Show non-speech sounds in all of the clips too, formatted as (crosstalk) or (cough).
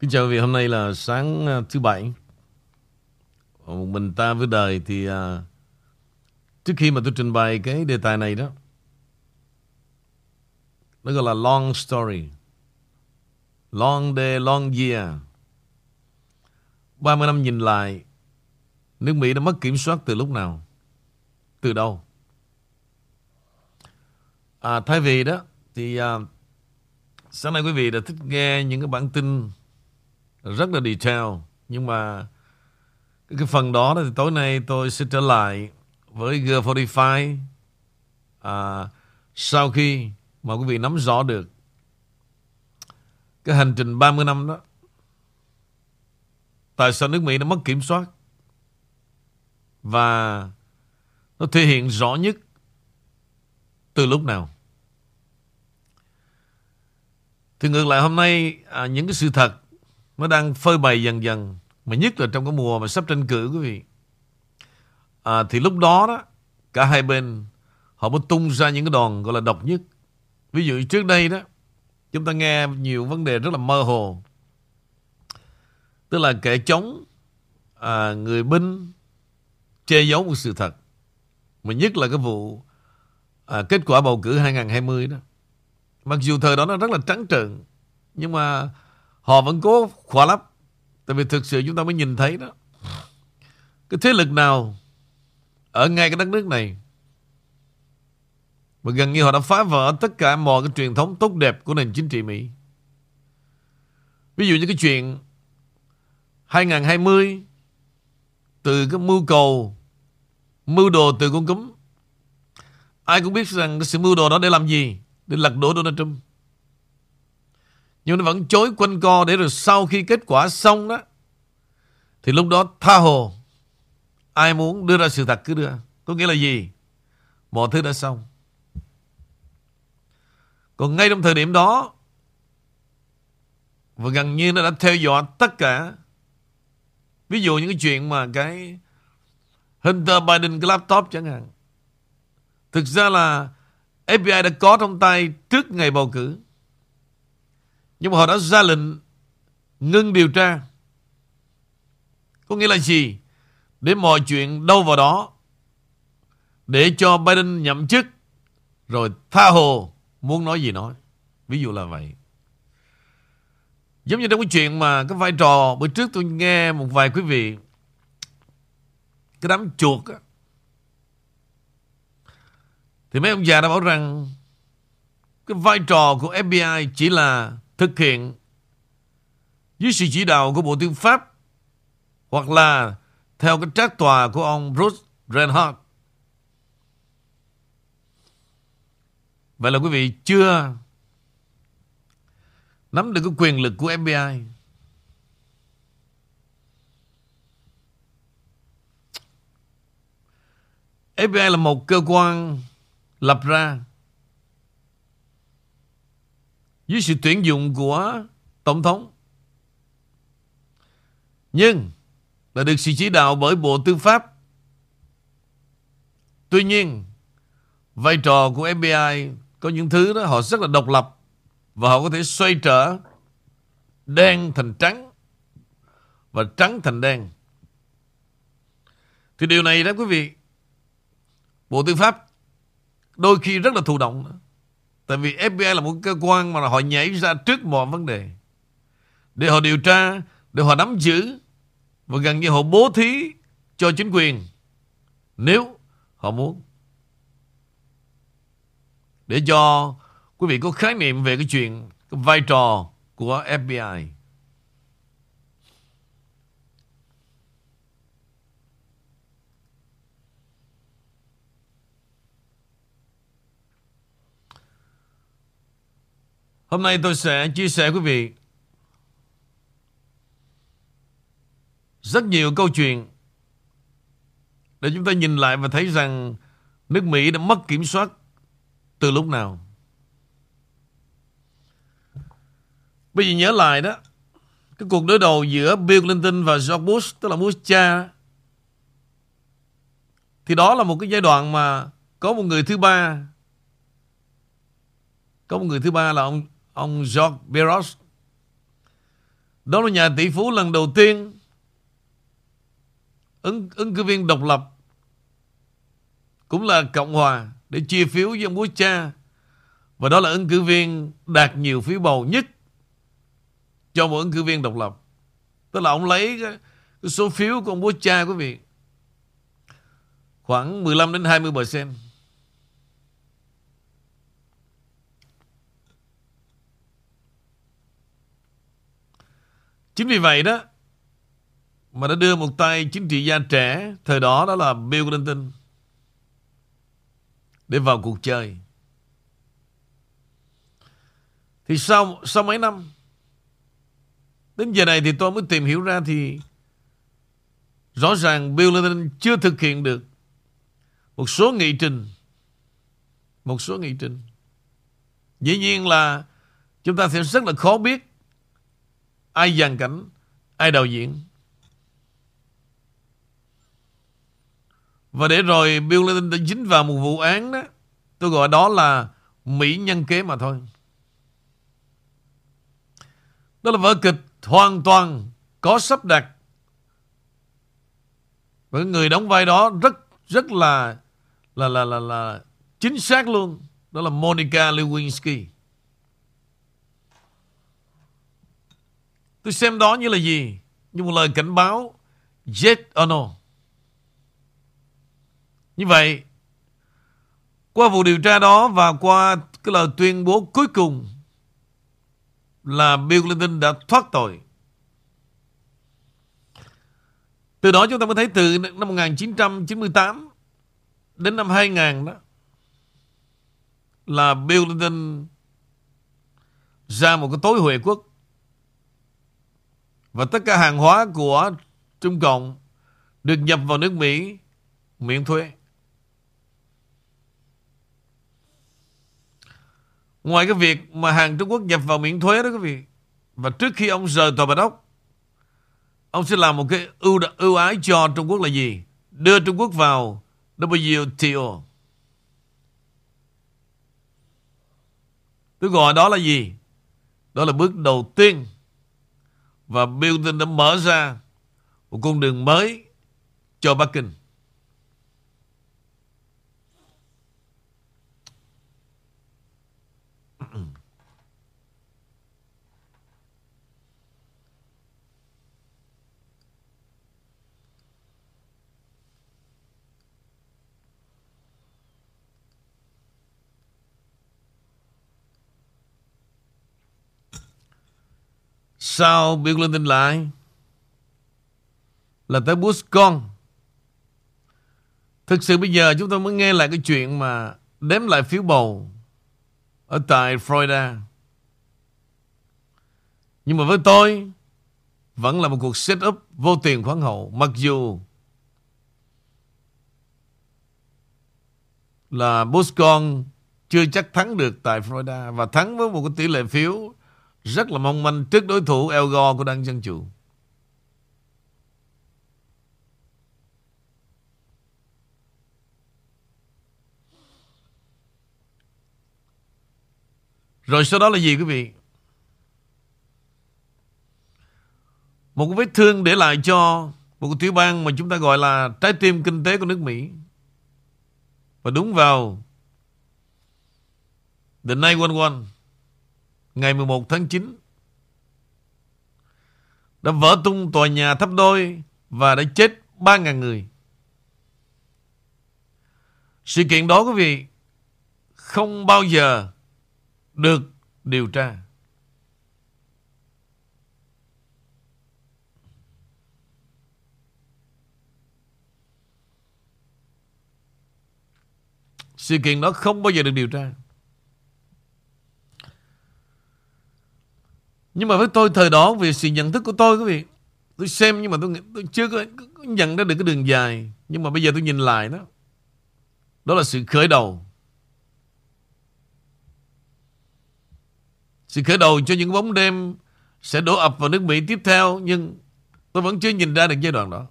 Kính chào quý vị, hôm nay là sáng à, thứ bảy. Một mình ta với đời thì à, trước khi mà tôi trình bày cái đề tài này đó, nó gọi là long story. Long day, long year. 30 năm nhìn lại, nước Mỹ đã mất kiểm soát từ lúc nào? Từ đâu? À, thay vì đó, thì à, sáng nay quý vị đã thích nghe những cái bản tin rất là detail. Nhưng mà cái, cái phần đó thì tối nay tôi sẽ trở lại với G45 à, sau khi mà quý vị nắm rõ được cái hành trình 30 năm đó tại sao nước Mỹ nó mất kiểm soát và nó thể hiện rõ nhất từ lúc nào? Thì ngược lại hôm nay à, những cái sự thật nó đang phơi bày dần dần mà nhất là trong cái mùa mà sắp tranh cử quý vị. À, thì lúc đó đó cả hai bên họ mới tung ra những cái đòn gọi là độc nhất. Ví dụ trước đây đó chúng ta nghe nhiều vấn đề rất là mơ hồ. Tức là kẻ chống à, người binh che giấu một sự thật. Mà nhất là cái vụ à, kết quả bầu cử 2020 đó. Mặc dù thời đó nó rất là trắng trợn nhưng mà Họ vẫn cố khỏa lấp Tại vì thực sự chúng ta mới nhìn thấy đó. Cái thế lực nào Ở ngay cái đất nước này Mà gần như họ đã phá vỡ Tất cả mọi cái truyền thống tốt đẹp Của nền chính trị Mỹ? Ví dụ như cái chuyện 2020 Từ cái mưu cầu, Mưu đồ từ con cúm. Ai cũng biết rằng cái sự mưu đồ đó để làm gì? Để lật đổ Donald Trump nhưng nó vẫn chối quanh co để rồi sau khi kết quả xong đó, thì lúc đó tha hồ, ai muốn đưa ra sự thật cứ đưa. Có nghĩa là gì? Mọi thứ đã xong. Còn ngay trong thời điểm đó, và gần như nó đã theo dõi tất cả, ví dụ những cái chuyện mà cái Hunter Biden cái laptop chẳng hạn. Thực ra là FBI đã có trong tay trước ngày bầu cử nhưng mà họ đã ra lệnh ngưng điều tra. Có nghĩa là gì? Để mọi chuyện đâu vào đó. Để cho Biden nhậm chức. Rồi tha hồ muốn nói gì nói. Ví dụ là vậy. Giống như trong cái chuyện mà cái vai trò, bữa trước tôi nghe một vài quý vị, cái đám chuột á. Thì mấy ông già đã bảo rằng cái vai trò của FBI chỉ là thực hiện dưới sự chỉ đạo của Bộ Tư pháp hoặc là theo cái trác tòa của ông Bruce Reinhardt. Vậy là quý vị chưa nắm được cái quyền lực của FBI. FBI là một cơ quan lập ra dưới sự tuyển dụng của Tổng thống. Nhưng là được sự chỉ đạo bởi Bộ Tư pháp. Tuy nhiên, vai trò của FBI có những thứ đó họ rất là độc lập và họ có thể xoay trở đen thành trắng và trắng thành đen. Thì điều này đó quý vị, Bộ Tư pháp đôi khi rất là thụ động. Tại vì FBI là một cơ quan mà họ nhảy ra trước mọi vấn đề. Để họ điều tra, để họ nắm giữ và gần như họ bố thí cho chính quyền nếu họ muốn. Để cho quý vị có khái niệm về cái chuyện cái vai trò của FBI. Hôm nay tôi sẽ chia sẻ quý vị rất nhiều câu chuyện để chúng ta nhìn lại và thấy rằng nước Mỹ đã mất kiểm soát từ lúc nào. Bây giờ nhớ lại đó, cái cuộc đối đầu giữa Bill Clinton và George Bush, tức là Bush cha, thì đó là một cái giai đoạn mà có một người thứ ba, có một người thứ ba là ông ông George Soros Đó là nhà tỷ phú lần đầu tiên ứng, ứng cử viên độc lập cũng là Cộng Hòa để chia phiếu với ông bố cha. Và đó là ứng cử viên đạt nhiều phiếu bầu nhất cho một ứng cử viên độc lập. Tức là ông lấy cái, cái số phiếu của ông Bush cha quý vị khoảng 15 đến 20 percent. Chính vì vậy đó mà đã đưa một tay chính trị gia trẻ thời đó đó là Bill Clinton để vào cuộc chơi. Thì sau sau mấy năm, đến giờ này thì tôi mới tìm hiểu ra thì rõ ràng Bill Clinton chưa thực hiện được một số nghị trình, một số nghị trình dĩ nhiên là chúng ta sẽ rất là khó biết ai dàn cảnh ai đạo diễn. Và để rồi Bill Clinton đã dính vào một vụ án đó Tôi gọi đó là Mỹ nhân kế mà thôi. Đó là vở kịch hoàn toàn có sắp đặt. Và người đóng vai đó rất rất là là là là, là chính xác luôn. Đó là Monica Lewinsky. Tôi xem đó như là gì? Như một lời cảnh báo. Yes or no? Như vậy, qua vụ điều tra đó và qua cái lời tuyên bố cuối cùng là Bill Clinton đã thoát tội. Từ đó chúng ta mới thấy từ năm 1998 đến năm 2000 đó là Bill Clinton ra một cái tối Huệ quốc và tất cả hàng hóa của Trung Cộng được nhập vào nước Mỹ miễn thuế. Ngoài cái việc mà hàng Trung Quốc nhập vào miễn thuế đó quý vị. Và trước khi ông rời tòa bạch ốc, ông sẽ làm một cái ưu, ưu ái cho Trung Quốc là gì? Đưa Trung Quốc vào WTO. Tôi gọi đó là gì? Đó là bước đầu tiên và Putin đã mở ra một con đường mới cho Bắc Kinh. Sau Bill Clinton lại? Là tới Bush con. Thực sự bây giờ chúng ta mới nghe lại cái chuyện mà đếm lại phiếu bầu ở tại Florida. Nhưng mà với tôi, vẫn là một cuộc set up vô tiền khoáng hậu. Mặc dù là Bush con chưa chắc thắng được tại Florida và thắng với một cái tỷ lệ phiếu rất là mong manh trước đối thủ El Gore của Đảng Dân Chủ. Rồi sau đó là gì quý vị? Một cái vết thương để lại cho một cái tiểu bang mà chúng ta gọi là trái tim kinh tế của nước Mỹ. Và đúng vào The 911 ngày 11 tháng 9 đã vỡ tung tòa nhà thấp đôi và đã chết 3.000 người. Sự kiện đó, quý vị, không bao giờ được điều tra. Sự kiện đó không bao giờ được điều tra. Nhưng mà với tôi thời đó Vì sự nhận thức của tôi quý vị Tôi xem nhưng mà tôi, tôi chưa có, có nhận ra được cái đường dài. Nhưng mà bây giờ tôi nhìn lại đó Đó là sự khởi đầu. Sự khởi đầu cho những bóng đêm Sẽ đổ ập vào nước Mỹ tiếp theo Nhưng tôi vẫn chưa nhìn ra được giai đoạn đó.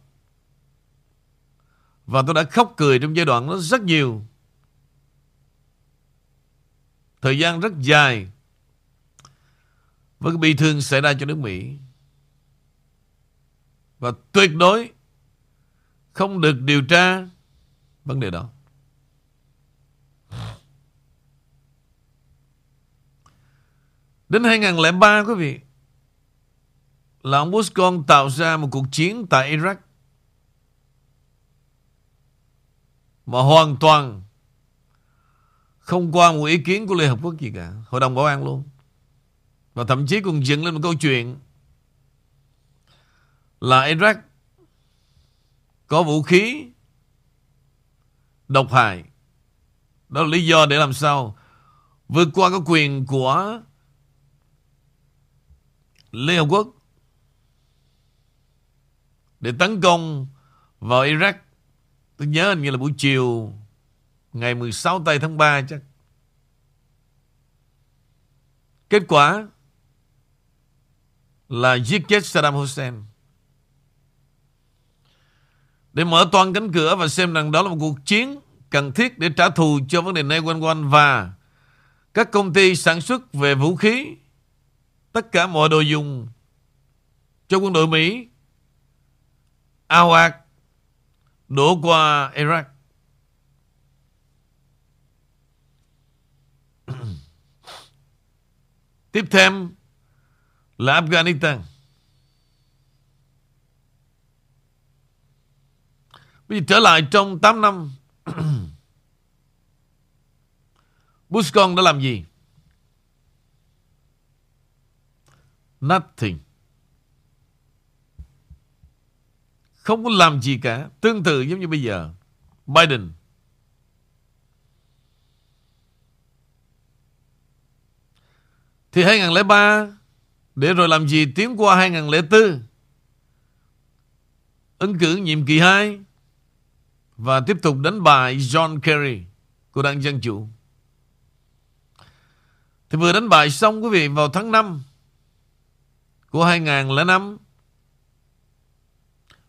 Và tôi đã khóc cười trong giai đoạn đó rất nhiều. Thời gian rất dài với cái bi thương xảy ra cho nước Mỹ và tuyệt đối không được điều tra vấn đề đó. Đến 2003 quý vị, là ông Bush con tạo ra một cuộc chiến tại Iraq mà hoàn toàn không qua một ý kiến của Liên Hợp Quốc gì cả. Hội đồng Bảo an luôn. Và thậm chí còn dựng lên một câu chuyện là Iraq có vũ khí độc hại. Đó là lý do để làm sao vượt qua cái quyền của Liên Hợp Quốc để tấn công vào Iraq. Tôi nhớ hình như là buổi chiều ngày 16 tây tháng 3 chắc. Kết quả là giết chết Saddam Hussein. Để mở toàn cánh cửa và xem rằng đó là một cuộc chiến cần thiết để trả thù cho vấn đề này quanh quanh và các công ty sản xuất về vũ khí, tất cả mọi đồ dùng cho quân đội Mỹ ao ạt đổ qua Iraq. (clears throat) Tiếp theo là Afghanistan. Bây giờ trở lại trong 8 năm (coughs) Bush con đã làm gì? Nothing. Không có làm gì cả. Tương tự giống như bây giờ. Biden. Thì 2003 để rồi làm gì? Tiến qua 2004 ứng cử nhiệm kỳ 2 và tiếp tục đánh bại John Kerry của Đảng Dân Chủ. Thì vừa đánh bại xong, quý vị, vào tháng 5 của 2005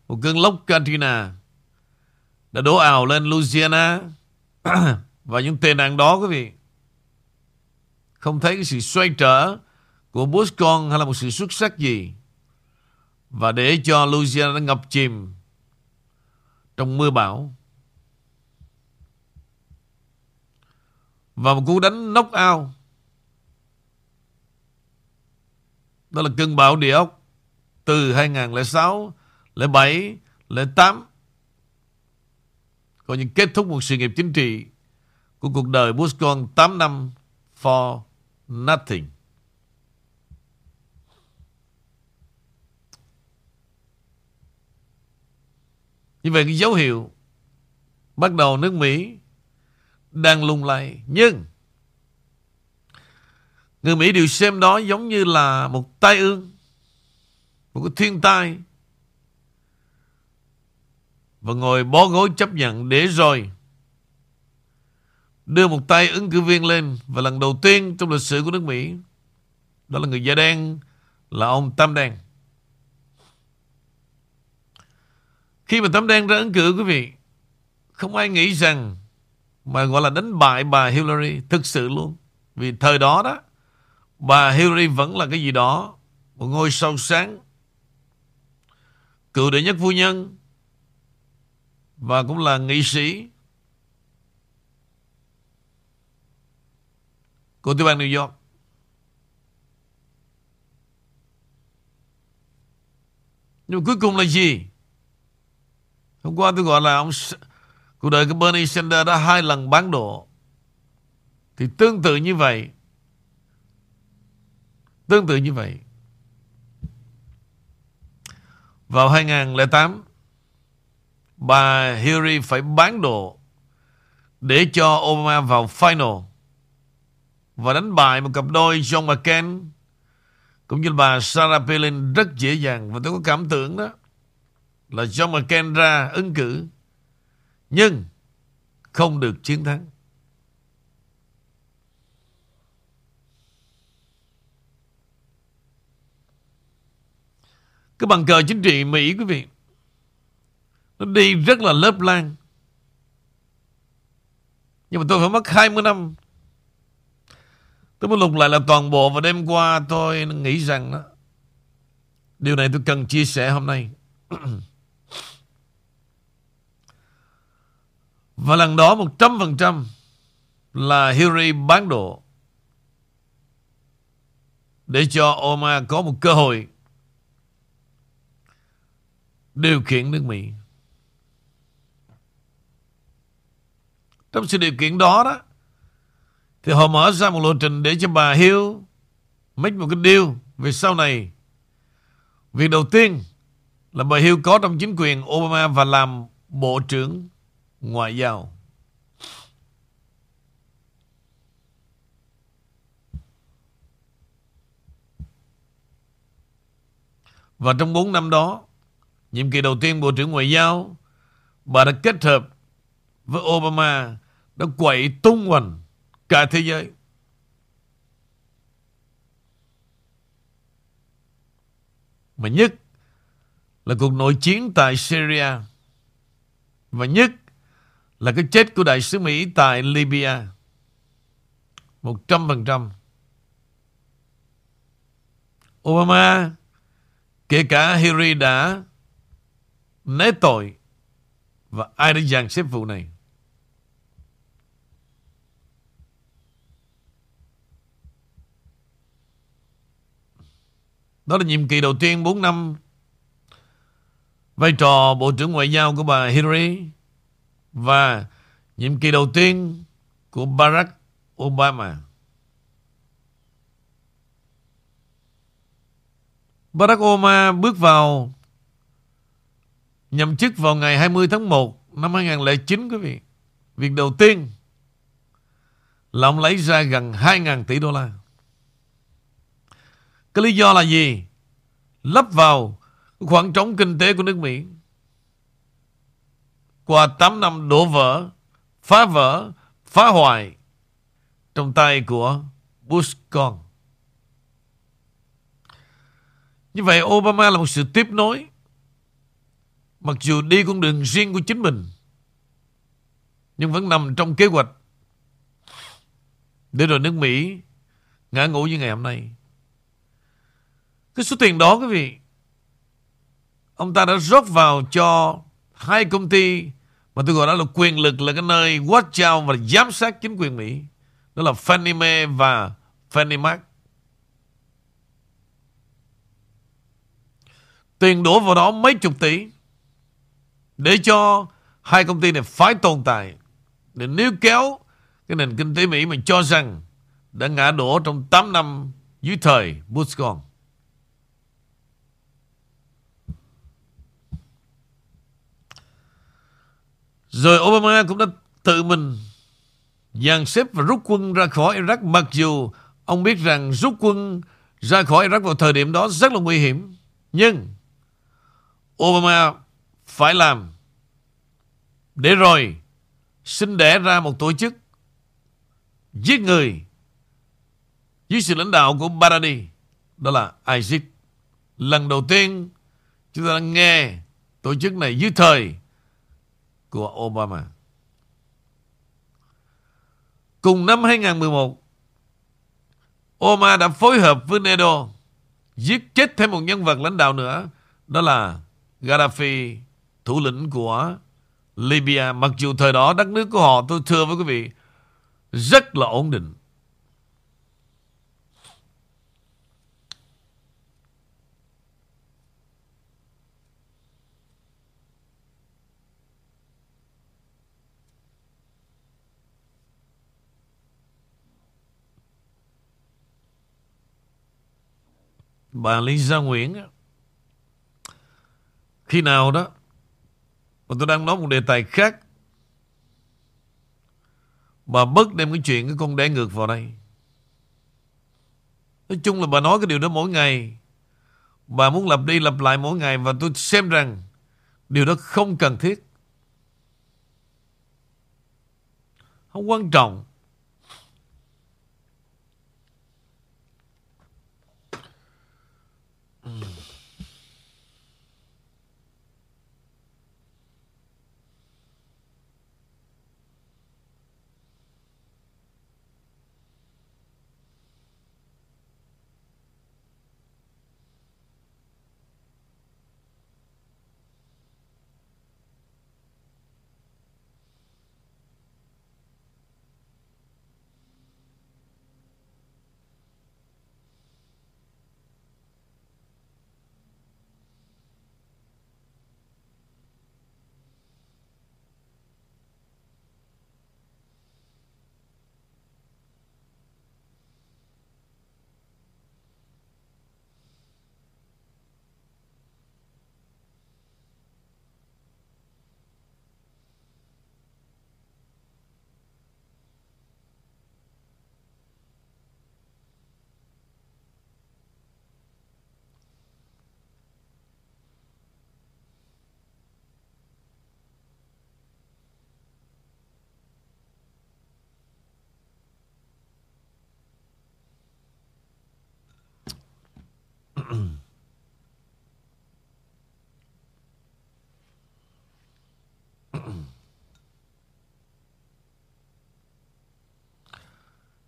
một cơn lốc Katrina đã đổ ảo lên Louisiana. (clears throat) Và những tệ nạn đó, quý vị, không thấy cái sự xoay trở của Bush con hay là một sự xuất sắc gì? Và để cho Louisiana ngập chìm trong mưa bão. Và một cú đánh knock out. Đó là cơn bão địa ốc từ 2006 07 08 coi như kết thúc một sự nghiệp chính trị của cuộc đời Bush con 8 năm for nothing. Như vậy cái dấu hiệu bắt đầu nước Mỹ đang lung lay. Nhưng người Mỹ đều xem đó giống như là một tai ương, một cái thiên tai. Và ngồi bó gối chấp nhận để rồi đưa một tay ứng cử viên lên và lần đầu tiên trong lịch sử của nước Mỹ đó là người da đen là ông Tam Đen. Khi mà tấm Đen ra ứng cử, quý vị, không ai nghĩ rằng mà gọi là đánh bại bà Hillary thực sự luôn. Vì thời đó đó, bà Hillary vẫn là cái gì đó, một ngôi sao sáng, cựu đệ nhất phu nhân, và cũng là nghị sĩ của tiểu bang New York. Nhưng cuối cùng là gì? Hôm qua tôi gọi là ông cuộc đời của Bernie Sanders đã hai lần bán độ. Thì tương tự như vậy. Tương tự như vậy. Vào 2008, bà Hillary phải bán độ để cho Obama vào final và đánh bại một cặp đôi John McCain cũng như bà Sarah Palin rất dễ dàng và tôi có cảm tưởng đó là John McCain ra ứng cử, nhưng không được chiến thắng. Cái bằng cờ chính trị Mỹ, quý vị, Nó đi rất là lớp lan Nhưng mà tôi phải mất 20 năm. Tôi mới lục lại là toàn bộ Và đêm qua tôi nghĩ rằng đó, Điều này tôi cần chia sẻ hôm nay. (clears throat) Và lần đó 100% là Hillary bán độ để cho Obama có một cơ hội điều khiển nước Mỹ. Trong sự điều kiện đó đó, thì họ mở ra một lộ trình để cho bà Hill make một cái deal về sau này. Việc đầu tiên là bà Hill có trong chính quyền Obama và làm bộ trưởng ngoại giao. Và trong 4 năm đó, nhiệm kỳ đầu tiên Bộ trưởng Ngoại giao, bà đã kết hợp với Obama đã quậy tung hoành cả thế giới. Mà nhất là cuộc nội chiến tại Syria. Và nhất là cái chết của đại sứ Mỹ tại Libya. 100%. Obama, kể cả Hillary đã né tội và ai đã dàn xếp vụ này. Đó là nhiệm kỳ đầu tiên 4 năm vai trò Bộ trưởng Ngoại giao của bà Hillary và nhiệm kỳ đầu tiên của Barack Obama. Barack Obama bước vào nhậm chức vào ngày 20 tháng 1 năm 2009 quý vị. Việc đầu tiên là ông lấy ra gần 2.000 tỷ đô la. Cái lý do là gì? Lấp vào khoảng trống kinh tế của nước Mỹ. Qua 8 năm đổ vỡ, phá vỡ, phá hoại trong tay của Bush con. Như vậy Obama là một sự tiếp nối Mặc dù đi con đường riêng của chính mình Nhưng vẫn nằm trong kế hoạch Để rồi nước Mỹ Ngã ngủ như ngày hôm nay Cái số tiền đó quý vị Ông ta đã rót vào cho Hai công ty mà tôi gọi đó là quyền lực Là cái nơi watch out và giám sát chính quyền Mỹ. Đó là Fannie Mae và Fannie Mac Tiền đổ vào đó mấy chục tỷ Để cho Hai công ty này phải tồn tại. Để nếu kéo Cái nền kinh tế Mỹ mình cho rằng Đã ngã đổ trong 8 năm Dưới thời Bush con Rồi Obama cũng đã tự mình dàn xếp và rút quân ra khỏi Iraq mặc dù ông biết rằng rút quân ra khỏi Iraq vào thời điểm đó rất là nguy hiểm. Nhưng Obama phải làm để rồi sinh đẻ ra một tổ chức giết người dưới sự lãnh đạo của Baradi đó là ISIS lần đầu tiên chúng ta đã nghe tổ chức này dưới thời của Obama cùng năm 2011 Obama đã phối hợp với NATO giết chết thêm một nhân vật lãnh đạo nữa đó là Gaddafi, thủ lĩnh của Libya, mặc dù thời đó đất nước của họ, tôi thưa với quý vị, rất là ổn định. Bà Lisa Nguyễn khi nào đó, Mà tôi đang nói một đề tài khác. Bà bớt đem cái chuyện cái con đẻ ngược vào đây. Nói chung là bà nói cái điều đó mỗi ngày. Bà muốn lặp đi lặp lại mỗi ngày Và tôi xem rằng Điều đó không cần thiết. Không quan trọng.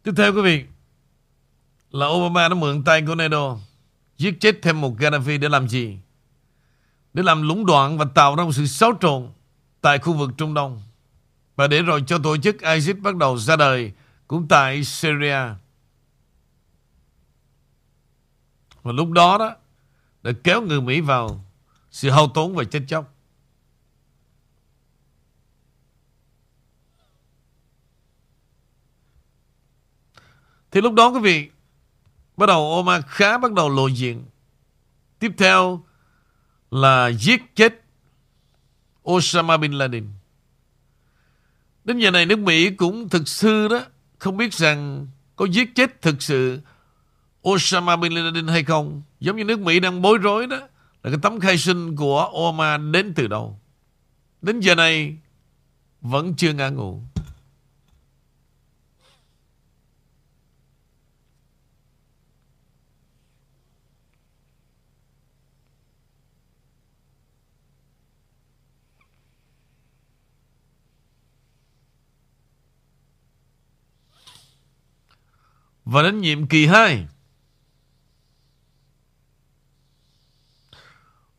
Tiếp theo quý vị, là Obama đã mượn tay của NATO, giết chết thêm một Gaddafi để làm gì? Để làm lũng đoạn và tạo ra một sự xáo trộn tại khu vực Trung Đông. Và để rồi cho tổ chức ISIS bắt đầu ra đời cũng tại Syria. Và lúc đó đó, đã kéo người Mỹ vào sự hao tốn và chết chóc. Thì lúc đó quý vị Bắt đầu Omar khá bắt đầu lộ diện. Tiếp theo Là giết chết Osama Bin Laden. Đến giờ này nước Mỹ cũng thực sự đó, Không biết rằng Có giết chết thực sự Osama Bin Laden hay không. Giống như nước Mỹ đang bối rối đó, Là cái tấm khai sinh của Obama đến từ đâu. Đến giờ này Vẫn chưa ngã ngủ. Và đến nhiệm kỳ 2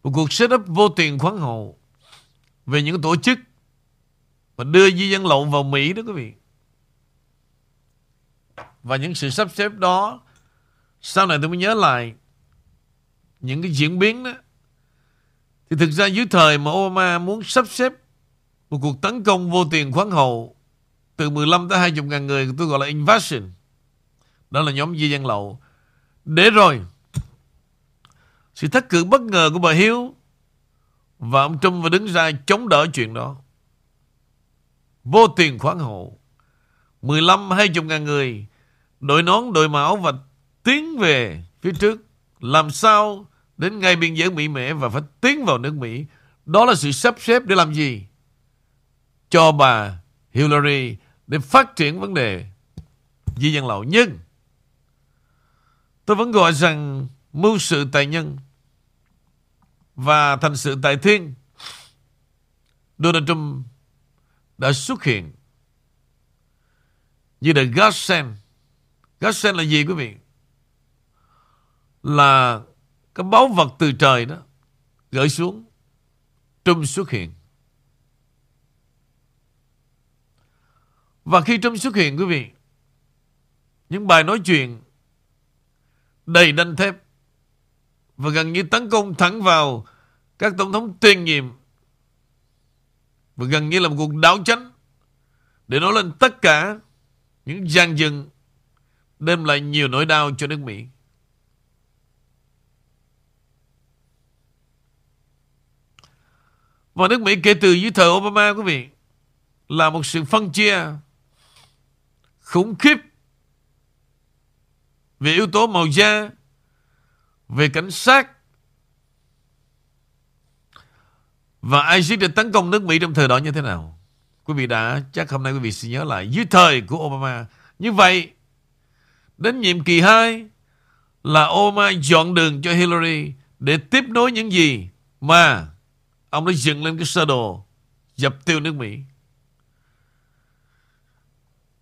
Một cuộc set up vô tiền khoáng hậu Về những tổ chức Mà đưa di dân lậu vào Mỹ đó quý vị. Và những sự sắp xếp đó, Sau này tôi mới nhớ lại Những cái diễn biến đó. Thì thực ra dưới thời mà Obama muốn sắp xếp Một cuộc tấn công vô tiền khoáng hậu Từ 15 tới 20 ngàn người, Tôi gọi là invasion đó là nhóm di dân lậu. Để rồi, sự thất cử bất ngờ của bà Hiếu và ông Trump phải đứng ra chống đỡ chuyện đó. Vô tiền khoáng hộ. 15-20 ngàn người đội nón, đội mão và tiến về phía trước. Làm sao đến ngay biên giới Mỹ Mẻ và phải tiến vào nước Mỹ. Đó là sự sắp xếp để làm gì? Cho bà Hillary để phát triển vấn đề di dân lậu. Nhưng Tôi vẫn gọi rằng mưu sự tài nhân và thành sự tài thiên. Donald Trump đã xuất hiện như là godsend. Godsend là gì quý vị? Là cái báu vật từ trời đó gửi xuống. Trump xuất hiện. Và khi Trump xuất hiện quý vị, những bài nói chuyện đầy đanh thép và gần như tấn công thẳng vào các tổng thống tiền nhiệm và gần như là một cuộc đảo chánh để nói lên tất cả những gian dừng đem lại nhiều nỗi đau cho nước Mỹ. Và nước Mỹ kể từ dưới thời Obama, quý vị, là một sự phân chia khủng khiếp về yếu tố màu da, về cảnh sát. Và ISIS đã tấn công nước Mỹ trong thời đó như thế nào? Quý vị đã, chắc hôm nay quý vị sẽ nhớ lại, dưới thời của Obama. Như vậy, đến nhiệm kỳ 2 là Obama dọn đường cho Hillary để tiếp nối những gì mà ông đã dựng lên cái sơ đồ dập tiêu nước Mỹ.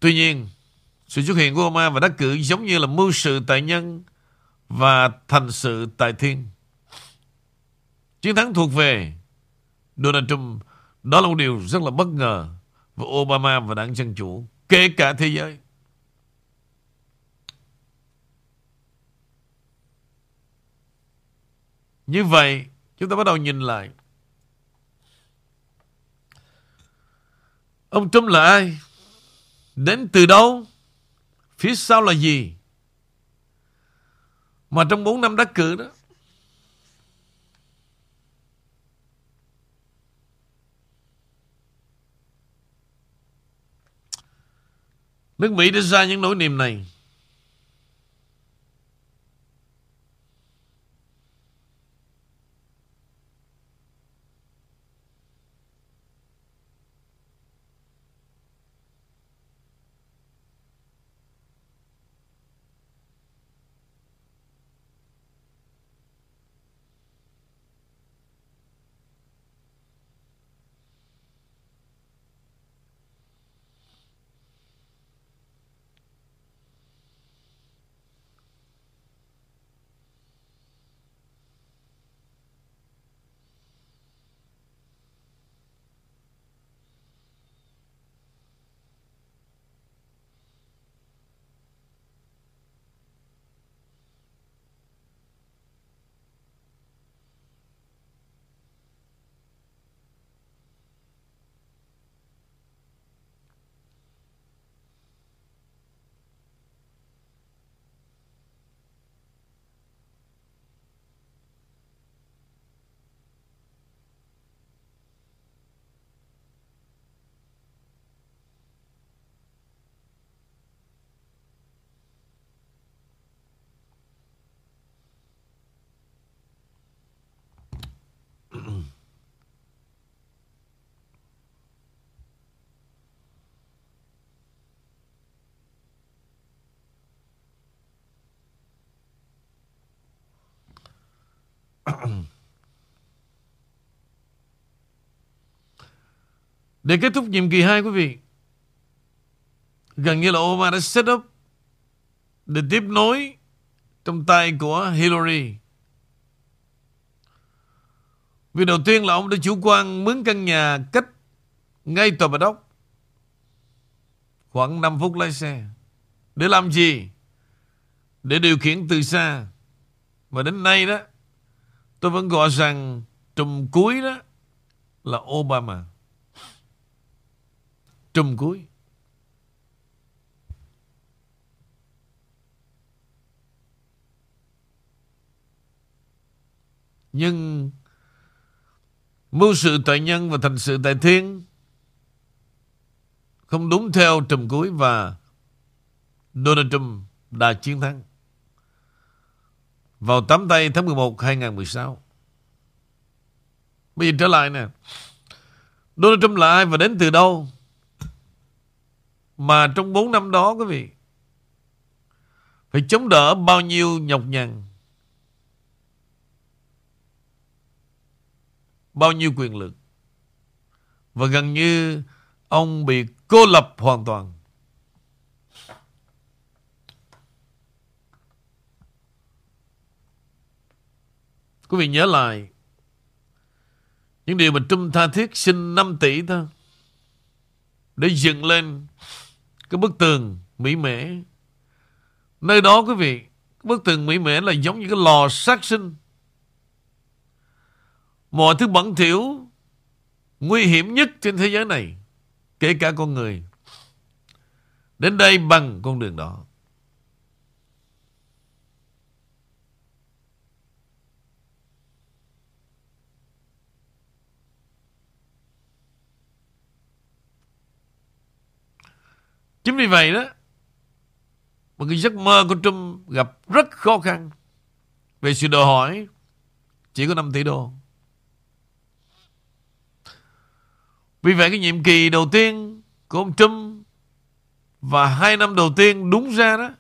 Tuy nhiên, sự xuất hiện của Obama và đắc cử giống như là mưu sự tại nhân và thành sự tại thiên. Chiến thắng thuộc về Donald Trump. Đó là một điều rất là bất ngờ với Obama và đảng Dân Chủ, kể cả thế giới. Như vậy, chúng ta bắt đầu nhìn lại. Ông Trump là ai? Đến từ đâu? Phía sau là gì? Mà trong 4 năm đắc cử đó, Nước Mỹ đã ra những nỗi niềm này Để kết thúc nhiệm kỳ 2 quý vị. Gần như là Obama đã set up Để tiếp nối Trong tay của Hillary. Vì đầu tiên là ông đã chủ quan Mướn căn nhà cách Ngay tòa bà đốc. Khoảng 5 phút lái xe. Để làm gì? Để điều khiển từ xa. Và đến nay đó, Tôi vẫn gọi rằng Trùm cuối đó Là Obama. Trùm cuối Nhưng Mưu sự tại nhân và thành sự tại thiên Không đúng theo trùm cuối Và Donald Trump đã chiến thắng Vào 8 tay tháng 11 2016 Bây giờ trở lại nè. Donald Trump là ai và đến từ đâu? Mà trong 4 năm đó, quý vị, Phải chống đỡ bao nhiêu nhọc nhằn, Bao nhiêu quyền lực Và gần như Ông bị cô lập hoàn toàn Quý vị nhớ lại những điều mà Trung tha thiết xin 5 tỷ thôi. Để dựng lên cái bức tường mỹ mễ Nơi đó quý vị, bức tường mỹ mễ là giống như cái lò sát sinh. Mọi thứ bẩn thiểu, nguy hiểm nhất trên thế giới này, kể cả con người. Đến đây bằng con đường đó. Chính vì vậy đó, Một cái giấc mơ của Trump gặp rất khó khăn. Về sự đòi hỏi, Chỉ có 5 tỷ đô. Vì vậy cái nhiệm kỳ đầu tiên Của ông Trump Và hai năm đầu tiên đúng ra đó,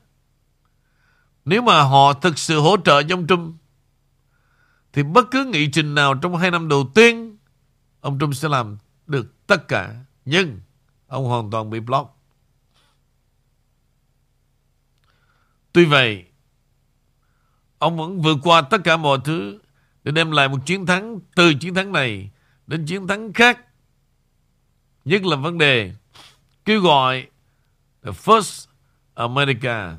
Nếu mà họ thực sự hỗ trợ cho ông Trump, Thì bất cứ nghị trình nào Trong hai năm đầu tiên, Ông Trump sẽ làm được tất cả. Nhưng, Ông hoàn toàn bị block. Tuy vậy, ông vẫn vượt qua tất cả mọi thứ để đem lại một chiến thắng từ chiến thắng này đến chiến thắng khác. Nhất là vấn đề kêu gọi the First America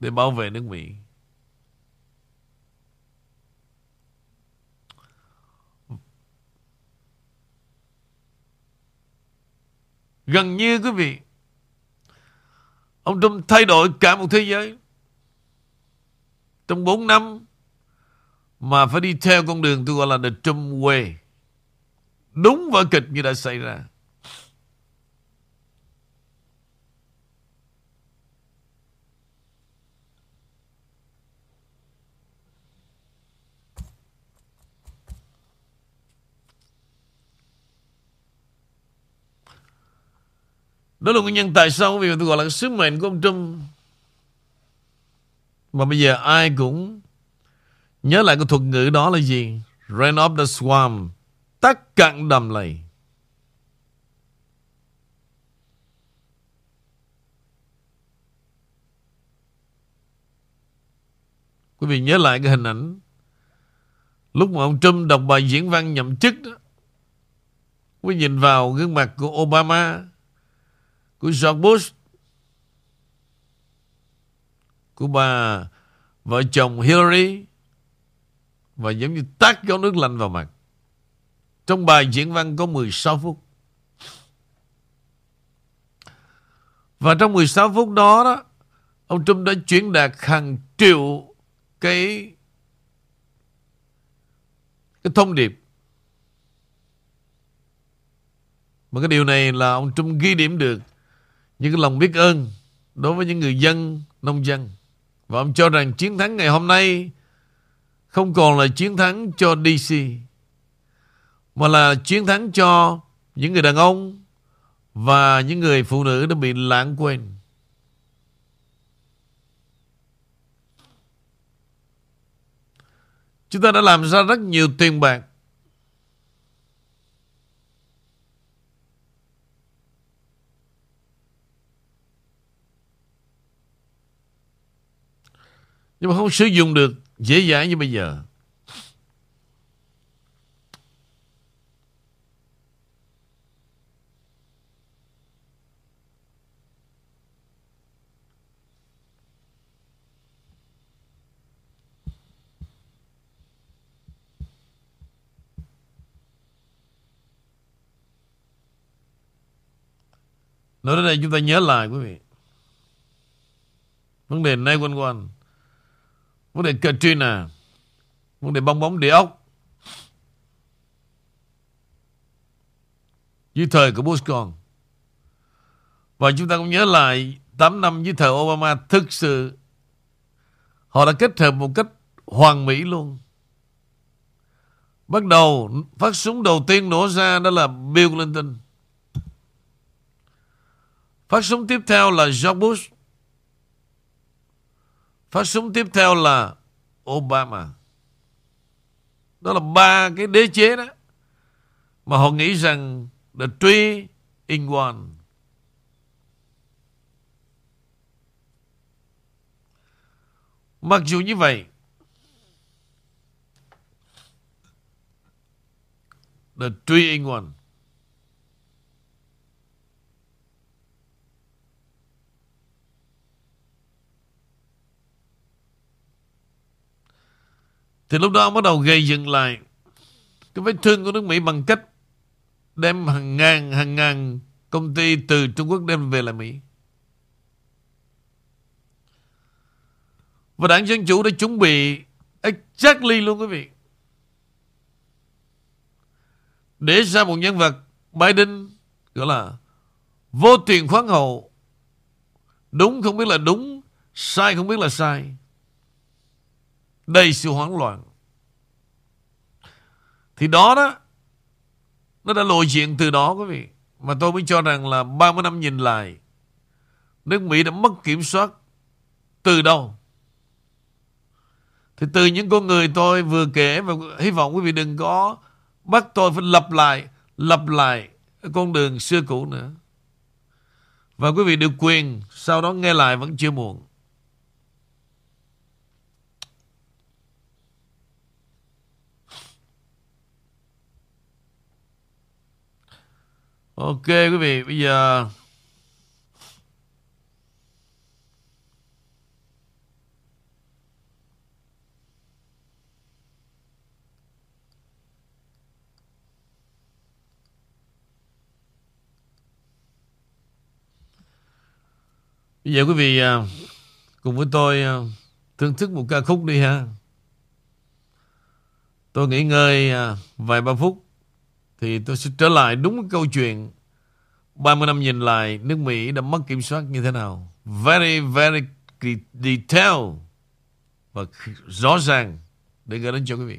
để bảo vệ nước Mỹ. Gần như quý vị Ông Trump thay đổi cả một thế giới. Trong 4 năm mà phải đi theo con đường tôi gọi là The Trump Way. Đúng vở kịch như đã xảy ra. Đó là nguyên nhân tại sao vì tôi gọi là sứ mệnh của ông Trump. Mà bây giờ ai cũng nhớ lại cái thuật ngữ đó là gì? Rain of the swamp. Tắt cạn đầm lầy. Quý vị nhớ lại cái hình ảnh Lúc mà ông Trump đọc bài diễn văn nhậm chức đó Quý nhìn vào gương mặt của Obama của George Bush của bà vợ chồng Hillary, và giống như tát gió nước lạnh vào mặt. Trong bài diễn văn có 16 phút. Và trong 16 phút đó đó, ông Trump đã chuyển đạt hàng triệu cái cái thông điệp. Mà cái điều này là ông Trump ghi điểm được những cái lòng biết ơn đối với những người dân, nông dân. Và ông cho rằng chiến thắng ngày hôm nay không còn là chiến thắng cho DC, mà là chiến thắng cho những người đàn ông và những người phụ nữ đã bị lãng quên. Chúng ta đã làm ra rất nhiều tiền bạc Nhưng mà không sử dụng được dễ dãi như bây giờ. Nói đến đây chúng ta nhớ lại, quý vị. Vấn đề nay quanh quanh. Vấn đề Katrina. Vấn đề bong bóng địa ốc. Dưới thời của Bush con. Và chúng ta cũng nhớ lại 8 năm dưới thời Obama thực sự họ đã kết hợp một cách hoàn mỹ luôn. Bắt đầu, phát súng đầu tiên nổ ra đó là Bill Clinton. Phát súng tiếp theo là George Bush. Phát súng tiếp theo là Obama. Đó là ba cái đế chế đó. Mà họ nghĩ rằng the tree in one. Mặc dù như vậy, the tree in one. Thì lúc đó ông bắt đầu gây dựng lại cái vết thương của nước Mỹ bằng cách đem hàng ngàn, hàng ngàn công ty từ Trung Quốc đem về lại Mỹ. Và đảng Dân Chủ đã chuẩn bị exactly luôn quý vị. Để ra một nhân vật Biden gọi là vô tiền khoáng hậu. Đúng không biết là đúng, sai không biết là sai đầy sự hoảng loạn. Thì đó đó, nó đã lộ diện từ đó quý vị. Mà tôi mới cho rằng là 30 năm nhìn lại, nước Mỹ đã mất kiểm soát từ đâu? Thì từ những con người tôi vừa kể và hy vọng quý vị đừng có bắt tôi phải lập lại, lập lại con đường xưa cũ nữa. Và quý vị được quyền sau đó nghe lại vẫn chưa muộn. Ok quý vị, bây giờ Bây giờ quý vị à, cùng với tôi à, thưởng thức một ca khúc đi ha. Tôi nghỉ ngơi à, vài ba phút thì tôi sẽ trở lại đúng câu chuyện 30 năm nhìn lại nước Mỹ đã mất kiểm soát như thế nào. Very, very detail và rõ ràng để gửi đến cho quý vị.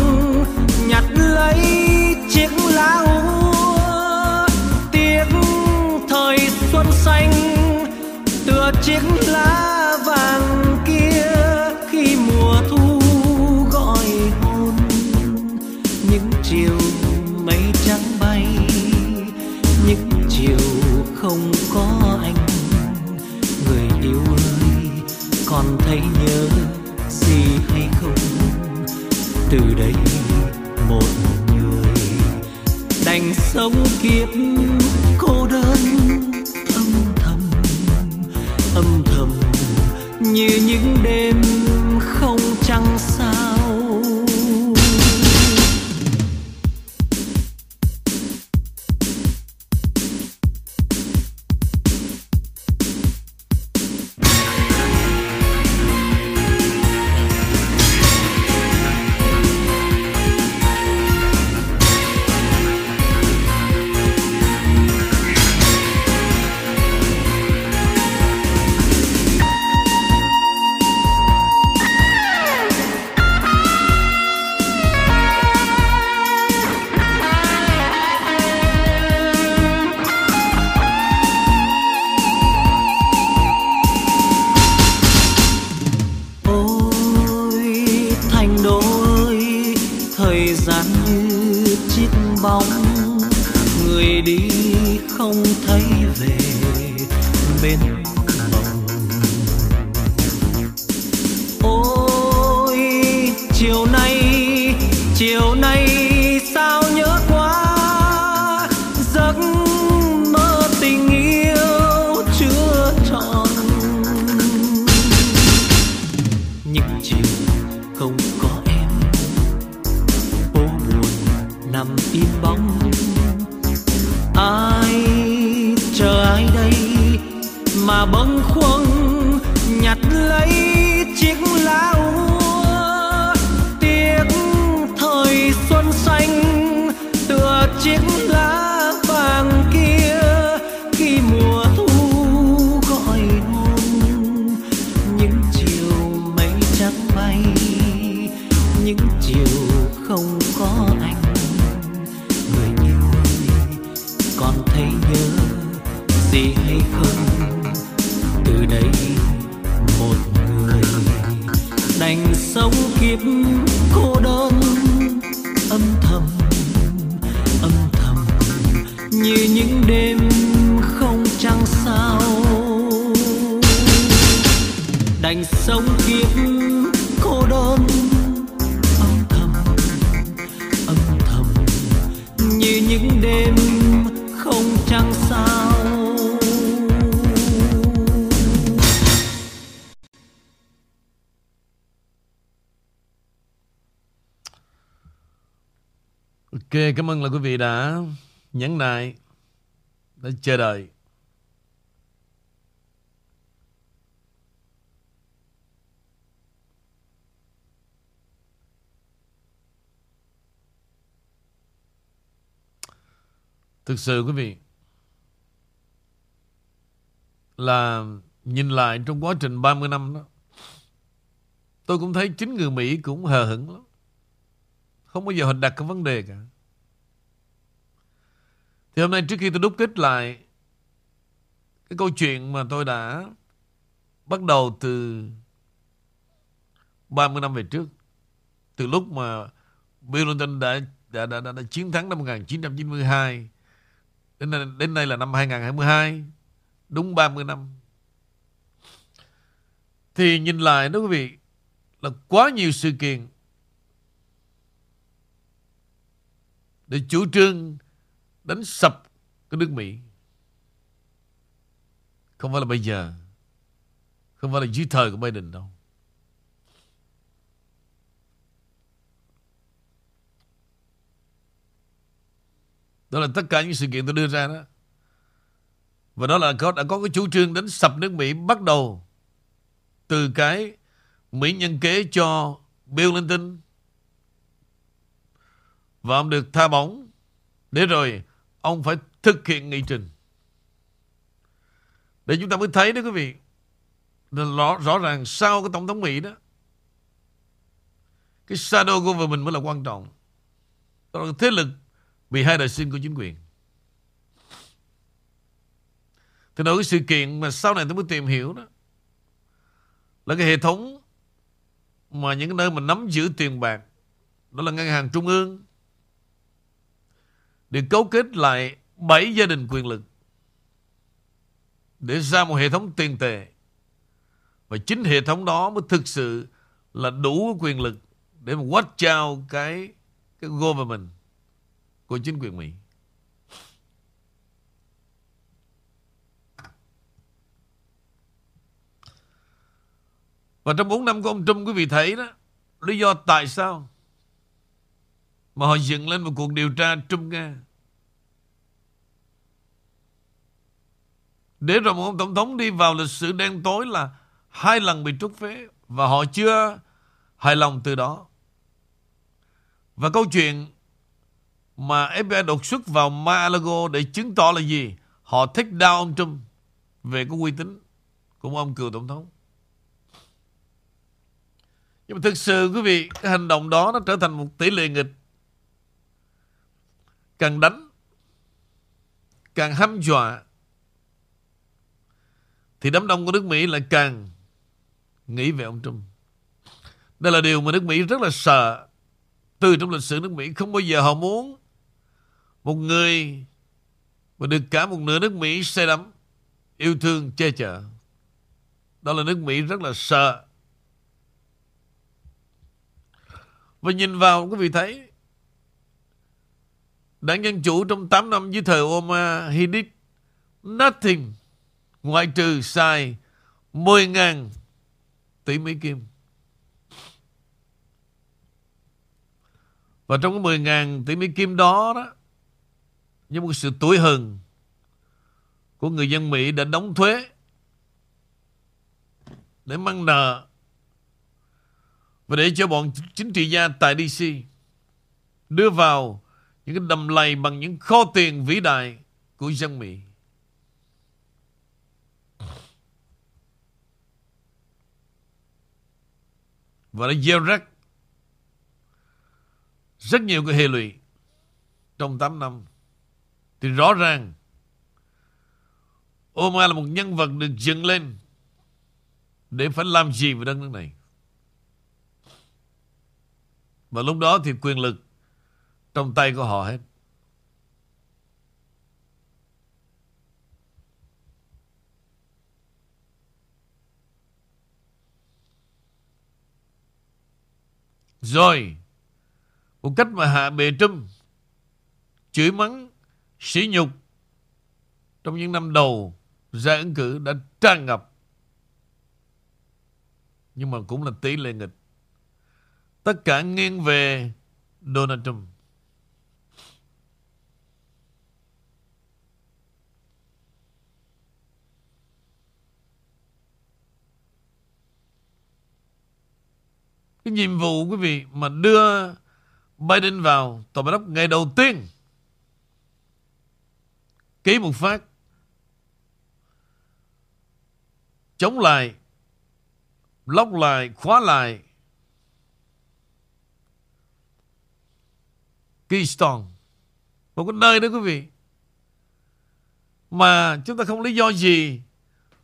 chiều cảm ơn là quý vị đã nhấn nại, đã chờ đợi. Thực sự quý vị là nhìn lại trong quá trình 30 năm đó tôi cũng thấy chính người Mỹ cũng hờ hững lắm. Không bao giờ họ đặt cái vấn đề cả. Thì hôm nay trước khi tôi đúc kết lại cái câu chuyện mà tôi đã bắt đầu từ 30 năm về trước. Từ lúc mà Bill Clinton đã, đã, đã, đã, đã chiến thắng năm 1992 đến nay, đến nay là năm 2022 đúng 30 năm thì nhìn lại đó quý vị là quá nhiều sự kiện để chủ trương đánh sập cái nước Mỹ. Không phải là bây giờ. Không phải là dưới thời của Biden đâu. Đó là tất cả những sự kiện tôi đưa ra đó. Và đó là có, đã có cái chủ trương đánh sập nước Mỹ bắt đầu từ cái Mỹ nhân kế cho Bill Clinton và ông được tha bóng để rồi ông phải thực hiện nghị trình. Để chúng ta mới thấy đó quý vị rõ, rõ ràng sau cái tổng thống Mỹ đó cái shadow government mới là quan trọng. Đó là thế lực bị hai đời sinh của chính quyền. Thì đó cái sự kiện mà sau này tôi mới tìm hiểu đó là cái hệ thống mà những nơi mà nắm giữ tiền bạc đó là ngân hàng trung ương để cấu kết lại bảy gia đình quyền lực để ra một hệ thống tiền tệ và chính hệ thống đó mới thực sự là đủ quyền lực để mà watch trao cái cái government của chính quyền Mỹ. Và trong 4 năm của ông Trump, quý vị thấy đó, Lý do tại sao mà họ dựng lên một cuộc điều tra Trung Nga. Để rồi một ông tổng thống đi vào lịch sử đen tối là Hai lần bị trút phế Và họ chưa hài lòng từ đó. Và câu chuyện Mà FBI đột xuất vào Mar-a-Lago Để chứng tỏ là gì? Họ thích đau ông Trump Về cái uy tín Của ông cựu tổng thống. Nhưng mà thực sự, quý vị, Cái hành động đó nó trở thành một tỷ lệ nghịch. Càng đánh, Càng hăm dọa, Thì đám đông của nước Mỹ lại càng Nghĩ về ông Trump. Đây là điều mà nước Mỹ rất là sợ. Từ trong lịch sử, nước Mỹ Không bao giờ họ muốn Một người Mà được cả một nửa nước Mỹ say đắm, Yêu thương, che chở. Đó là nước Mỹ rất là sợ. Và nhìn vào, quý vị thấy Đảng Dân Chủ trong 8 năm dưới thời Obama He did nothing Ngoại trừ xài 10.000 tỷ Mỹ Kim. Và trong cái 10.000 tỷ Mỹ Kim đó đó, Như một sự tuổi hừng Của người dân Mỹ đã đóng thuế Để mang nợ và để cho bọn chính trị gia tại DC đưa vào những cái đầm lầy bằng những kho tiền vĩ đại của dân Mỹ. Và đã gieo rắc rất nhiều cái hệ lụy trong 8 năm. Thì rõ ràng, Obama là một nhân vật được dựng lên để phải làm gì với đất nước này. Và lúc đó thì quyền lực trong tay của họ hết. Rồi, một cách mà hạ bệ trâm, chửi mắng, sỉ nhục trong những năm đầu ra ứng cử đã tràn ngập. Nhưng mà cũng là tỷ lệ nghịch. Tất cả nghiêng về Donald Trump. Cái nhiệm vụ quý vị mà đưa Biden vào tòa bạch ốc ngày đầu tiên. Ký một phát. Chống lại, lóc lại, khóa lại. Keystone. Một cái nơi đó quý vị. Mà chúng ta không lý do gì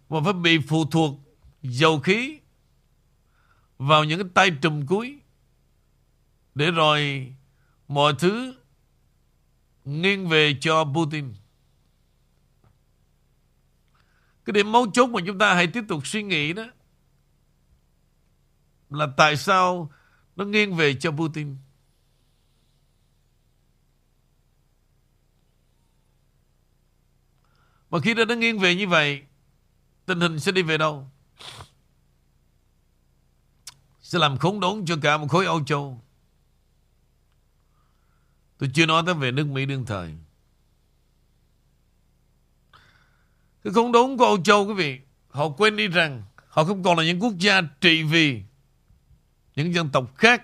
mà phải bị phụ thuộc dầu khí vào những cái tay trùm cuối để rồi mọi thứ nghiêng về cho Putin. Cái điểm mấu chốt mà chúng ta hãy tiếp tục suy nghĩ đó là tại sao nó nghiêng về cho Putin. Mà khi nó nghiêng về như vậy, tình hình sẽ đi về đâu? Sẽ làm khốn đốn cho cả một khối Âu Châu. Tôi chưa nói tới về nước Mỹ đương thời. Cái khốn đốn của Âu Châu quý vị, họ quên đi rằng họ không còn là những quốc gia trị vì những dân tộc khác.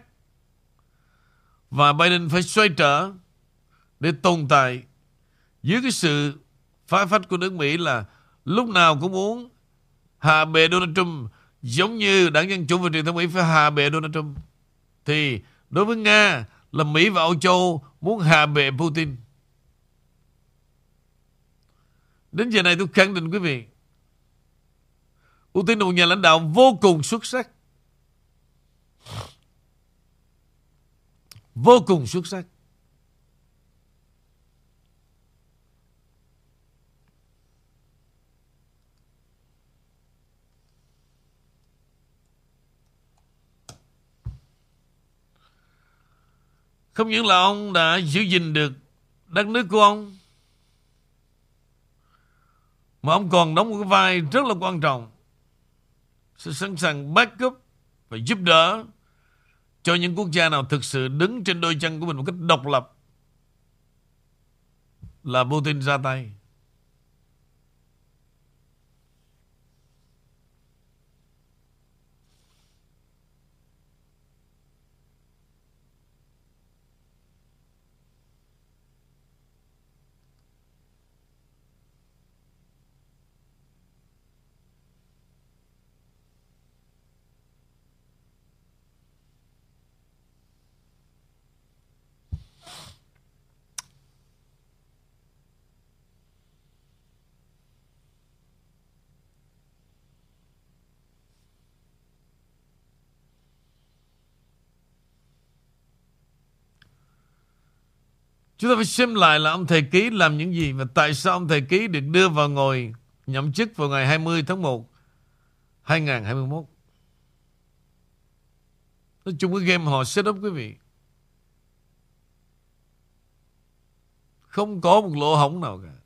Và Biden phải xoay trở để tồn tại dưới cái sự phá phách của nước Mỹ là lúc nào cũng muốn hạ bệ Donald Trump giống như đảng Dân Chủ và truyền thông Mỹ phải hạ bệ Donald Trump. Thì đối với Nga là Mỹ và Âu Châu muốn hạ bệ Putin. Đến giờ này tôi khẳng định, quý vị, Putin là một nhà lãnh đạo vô cùng xuất sắc. Vô cùng xuất sắc. Không những là ông đã giữ gìn được đất nước của ông, mà ông còn đóng một cái vai rất là quan trọng sự sẵn sàng backup và giúp đỡ cho những quốc gia nào thực sự đứng trên đôi chân của mình một cách độc lập là Putin ra tay. Chúng ta phải xem lại là ông thầy ký làm những gì và tại sao ông thầy ký được đưa vào ngồi nhậm chức vào ngày 20 tháng 1 2021. Nói chung cái game họ set up quý vị. Không có một lỗ hổng nào cả.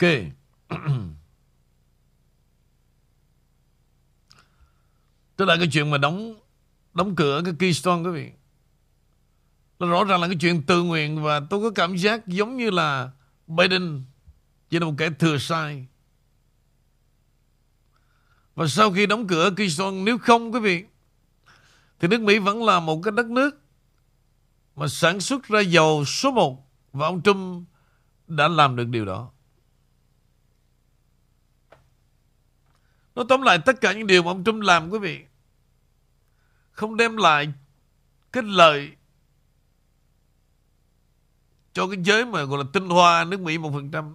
Ok. (clears throat) Tức là cái chuyện mà đóng đóng cửa cái Keystone quý vị. Là rõ ràng là cái chuyện tự nguyện và tôi có cảm giác giống như là Biden chỉ là một kẻ thừa sai. Và sau khi đóng cửa Keystone nếu không, quý vị, thì nước Mỹ vẫn là một cái đất nước mà sản xuất ra dầu số 1 và ông Trump đã làm được điều đó. Nó tóm lại tất cả những điều mà ông Trump làm, quý vị không đem lại cái lợi cho cái giới mà gọi là tinh hoa nước Mỹ 1%.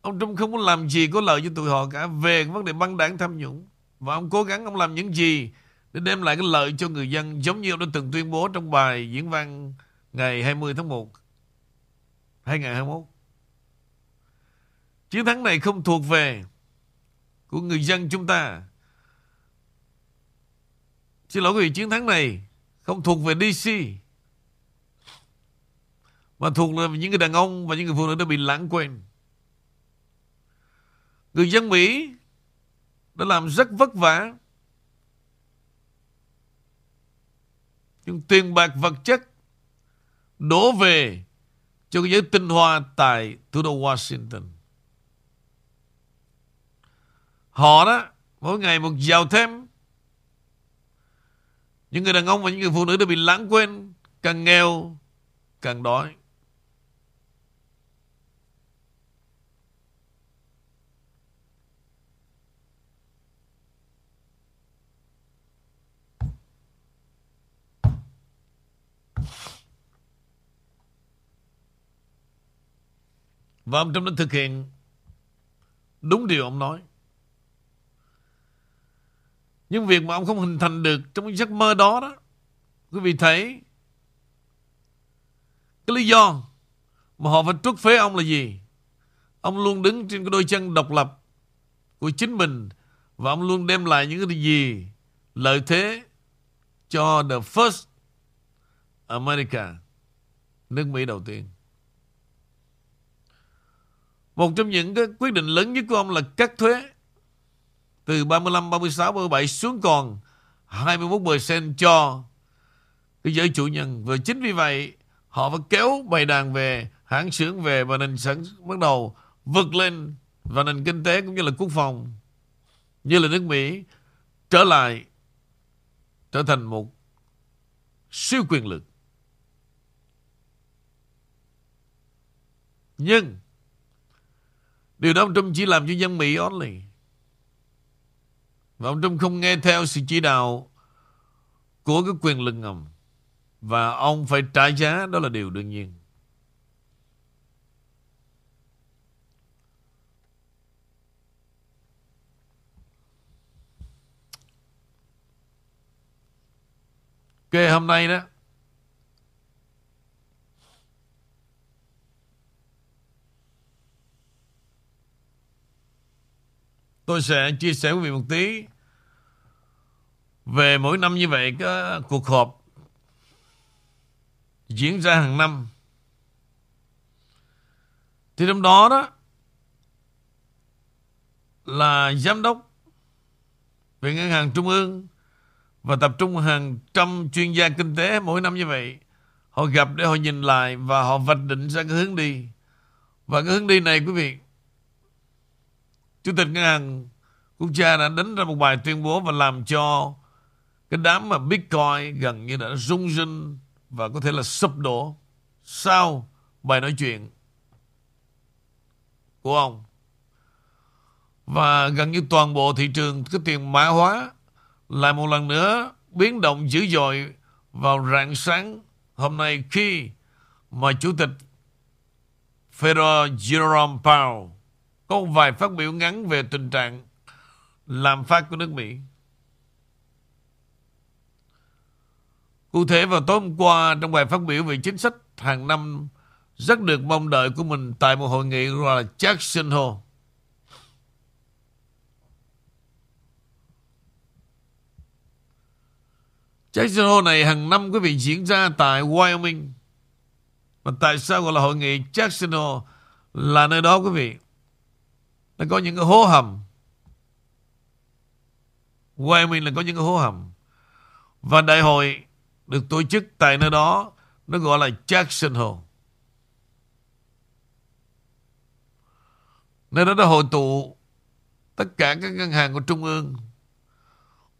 Ông Trump không muốn làm gì có lợi cho tụi họ cả, về vấn đề băng đảng tham nhũng. Và ông cố gắng ông làm những gì để đem lại cái lợi cho người dân, giống như ông đã từng tuyên bố trong bài diễn văn ngày 20 tháng 1 2021. Chiến thắng này không thuộc về của người dân chúng ta. Xin lỗi quý vị, chiến thắng này không thuộc về DC mà thuộc về những người đàn ông và những người phụ nữ đã bị lãng quên. Người dân Mỹ đã làm rất vất vả nhưng tiền bạc vật chất đổ về cho cái giới tinh hoa tại thủ đô Washington. Họ đó mỗi ngày một giàu thêm. Những người đàn ông và những người phụ nữ đã bị lãng quên, càng nghèo càng đói. Và ông Trump đã thực hiện đúng điều ông nói. Nhưng việc mà ông không hình thành được trong cái giấc mơ đó đó, quý vị thấy cái lý do mà họ phải truất phế ông là gì? Ông luôn đứng trên cái đôi chân độc lập của chính mình và ông luôn đem lại những cái gì lợi thế cho the first America, nước Mỹ đầu tiên. Một trong những cái quyết định lớn nhất của ông là cắt thuế từ 35, 36, 37 xuống còn 21% cho cái giới chủ nhân. Và chính vì vậy họ phải kéo bày đàn về, hãng xưởng về và nền sản bắt đầu vượt lên và nền kinh tế cũng như là quốc phòng như là nước Mỹ trở lại trở thành một siêu quyền lực. Nhưng Điều đó ông Trump chỉ làm cho dân Mỹ only. Và ông Trump không nghe theo sự chỉ đạo của cái quyền lực ngầm. Và ông phải trả giá, đó là điều đương nhiên. Ok, hôm nay đó Tôi sẽ chia sẻ với quý vị một tí về mỗi năm như vậy, cái cuộc họp diễn ra hàng năm. Thì trong đó đó, là giám đốc về ngân hàng trung ương và tập trung hàng trăm chuyên gia kinh tế mỗi năm như vậy. Họ gặp để họ nhìn lại và họ vạch định ra cái hướng đi. Và cái hướng đi này, quý vị Chủ tịch ngân hàng quốc gia đã đánh ra một bài tuyên bố và làm cho cái đám mà Bitcoin gần như đã rung rinh và có thể là sụp đổ sau bài nói chuyện của ông. Và gần như toàn bộ thị trường cái tiền mã hóa lại một lần nữa biến động dữ dội vào rạng sáng hôm nay khi mà Chủ tịch Federal Jerome Powell có vài phát biểu ngắn về tình trạng làm phát của nước Mỹ. Cụ thể, vào tối hôm qua, trong bài phát biểu về chính sách hàng năm rất được mong đợi của mình tại một hội nghị gọi là Jackson Hole. Jackson Hole này hàng năm quý vị diễn ra tại Wyoming. Và tại sao gọi là hội nghị Jackson Hole là nơi đó, quý vị? Là có những cái hố hầm. Wyoming là có những cái hố hầm. Và đại hội được tổ chức tại nơi đó nó gọi là Jackson Hole. Nơi đó đã hội tụ tất cả các ngân hàng của Trung ương,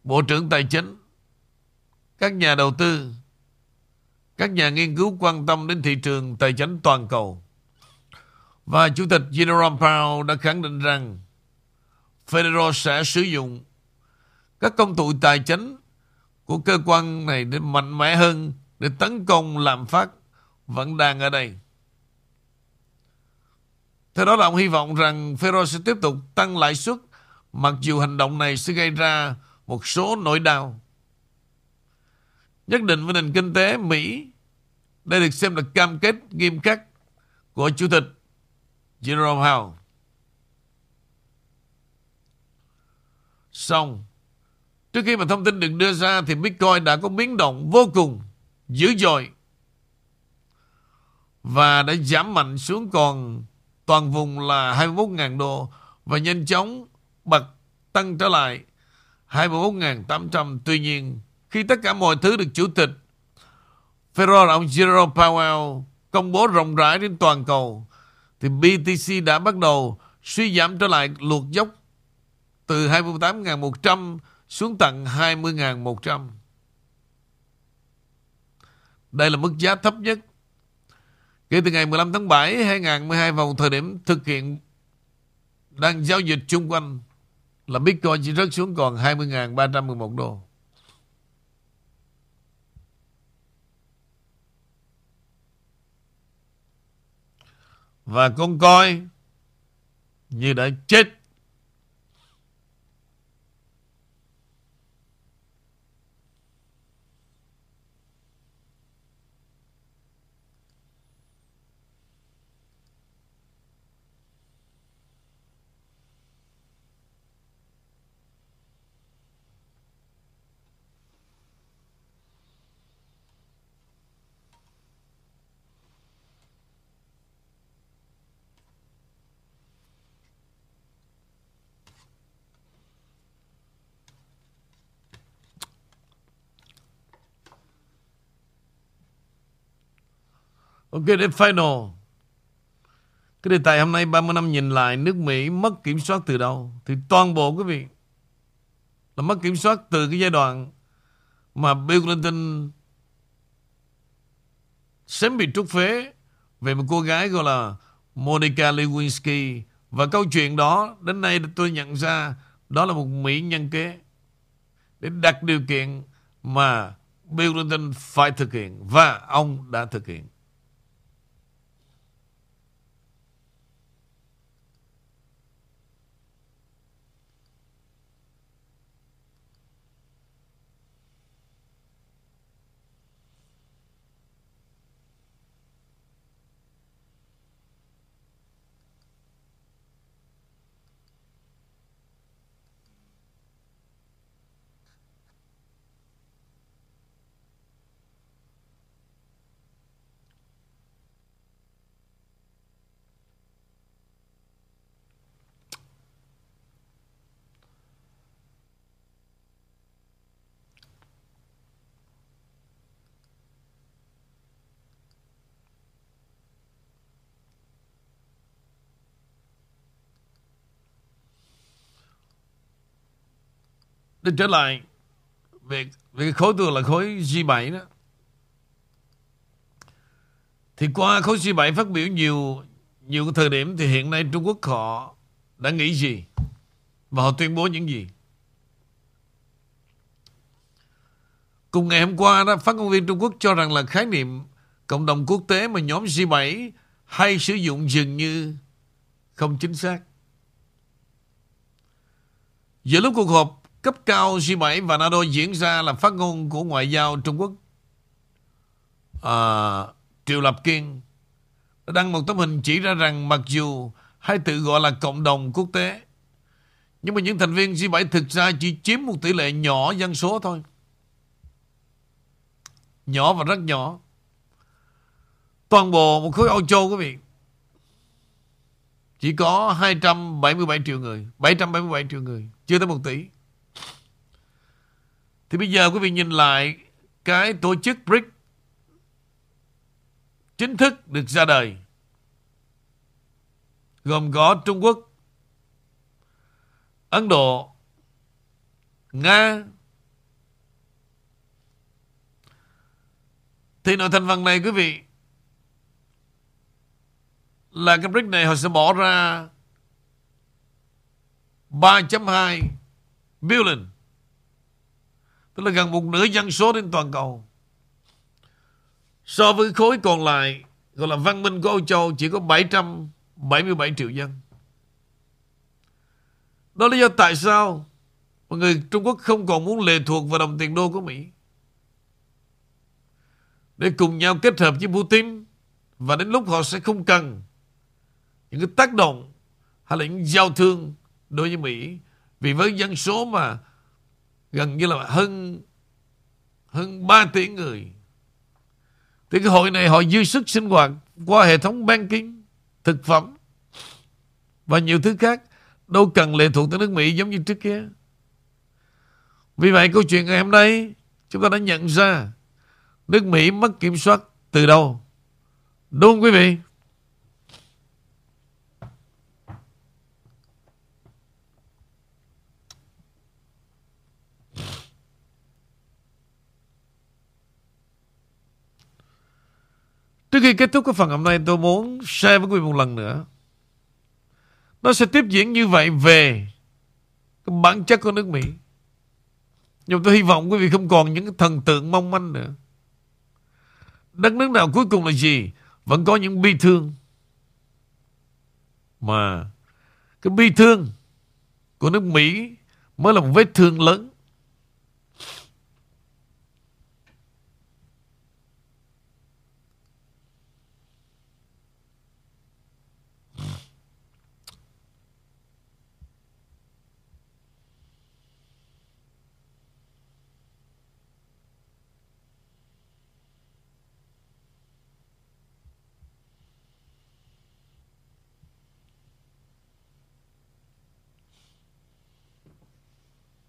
Bộ trưởng Tài chính, các nhà đầu tư, các nhà nghiên cứu quan tâm đến thị trường tài chính toàn cầu. Và Chủ tịch Jerome Powell đã khẳng định rằng Federal sẽ sử dụng các công cụ tài chính của cơ quan này để mạnh mẽ hơn, để tấn công lạm phát vẫn đang ở đây. Theo đó là ông hy vọng rằng Federal sẽ tiếp tục tăng lãi suất mặc dù hành động này sẽ gây ra một số nỗi đau. Nhất định với nền kinh tế Mỹ, đây được xem là cam kết nghiêm khắc của Chủ tịch Jerome Powell. Xong, trước khi mà thông tin được đưa ra thì Bitcoin đã có biến động vô cùng dữ dội và đã giảm mạnh xuống còn toàn vùng là 21.000 đô và nhanh chóng bật tăng trở lại 21.800. Tuy nhiên, khi tất cả mọi thứ được Chủ tịch Federal ông Jerome Powell công bố rộng rãi đến toàn cầu, thì BTC đã bắt đầu suy giảm trở lại luộc dốc từ 28.100 xuống tận 20.100. Đây là mức giá thấp nhất kể từ ngày 15 tháng 7 2012 vào thời điểm thực hiện đang giao dịch chung quanh là Bitcoin chỉ rớt xuống còn 20.311 đô. Và con coi như đã chết Ok, đến final. Cái đề tài hôm nay 30 năm nhìn lại, Nước Mỹ mất kiểm soát từ đâu? Thì toàn bộ, quý vị, Là mất kiểm soát từ cái giai đoạn Mà Bill Clinton Sớm bị trút phế Về một cô gái gọi là Monica Lewinsky. Và câu chuyện đó, Đến nay tôi nhận ra Đó là một Mỹ nhân kế Để đặt điều kiện Mà Bill Clinton phải thực hiện Và ông đã thực hiện. Để trở lại về, về cái khối tường là khối G7 đó. Thì qua khối G7 phát biểu nhiều nhiều cái thời điểm thì hiện nay Trung Quốc họ đã nghĩ gì và họ tuyên bố những gì. Cùng ngày hôm qua đó, phát ngôn viên Trung Quốc cho rằng là khái niệm cộng đồng quốc tế mà nhóm G7 hay sử dụng dường như không chính xác. Giữa lúc cuộc họp cấp cao G7 và NATO diễn ra là phát ngôn của Ngoại giao Trung Quốc à, Triệu Lập Kiên đã đăng một tấm hình chỉ ra rằng mặc dù hay tự gọi là cộng đồng quốc tế nhưng mà những thành viên G7 thực ra chỉ chiếm một tỷ lệ nhỏ dân số thôi. Nhỏ và rất nhỏ. Toàn bộ một khối Âu Châu quý vị. chỉ có 277 triệu người, 777 triệu người, chưa tới 1 tỷ. Thì bây giờ quý vị nhìn lại cái tổ chức BRICS chính thức được ra đời gồm có Trung Quốc, Ấn Độ, Nga. Thì nội thành phần này quý vị là cái BRICS này họ sẽ bỏ ra 3.2 billion tức là gần một nửa dân số trên toàn cầu. So với khối còn lại, gọi là văn minh của Âu Châu chỉ có 777 triệu dân. Đó là lý do tại sao Mà người Trung Quốc không còn muốn lệ thuộc vào đồng tiền đô của Mỹ. Để cùng nhau kết hợp với Putin, và đến lúc họ sẽ không cần những cái tác động hay là những giao thương đối với Mỹ, vì với dân số mà gần như là hơn hơn 3 tỷ người. Thì cái hội này họ dư sức sinh hoạt qua hệ thống banking, thực phẩm và nhiều thứ khác, đâu cần lệ thuộc tới nước Mỹ giống như trước kia. Vì vậy, câu chuyện ngày hôm nay, chúng ta đã nhận ra nước Mỹ mất kiểm soát từ đâu. Đúng không quý vị? Trước khi kết thúc cái phần hôm nay, tôi muốn share với quý vị một lần nữa. Nó sẽ tiếp diễn như vậy về cái bản chất của nước Mỹ. Nhưng tôi hy vọng quý vị không còn những thần tượng mong manh nữa. Đất nước nào cuối cùng là gì? Vẫn có những bi thương. Mà cái bi thương của nước Mỹ mới là một vết thương lớn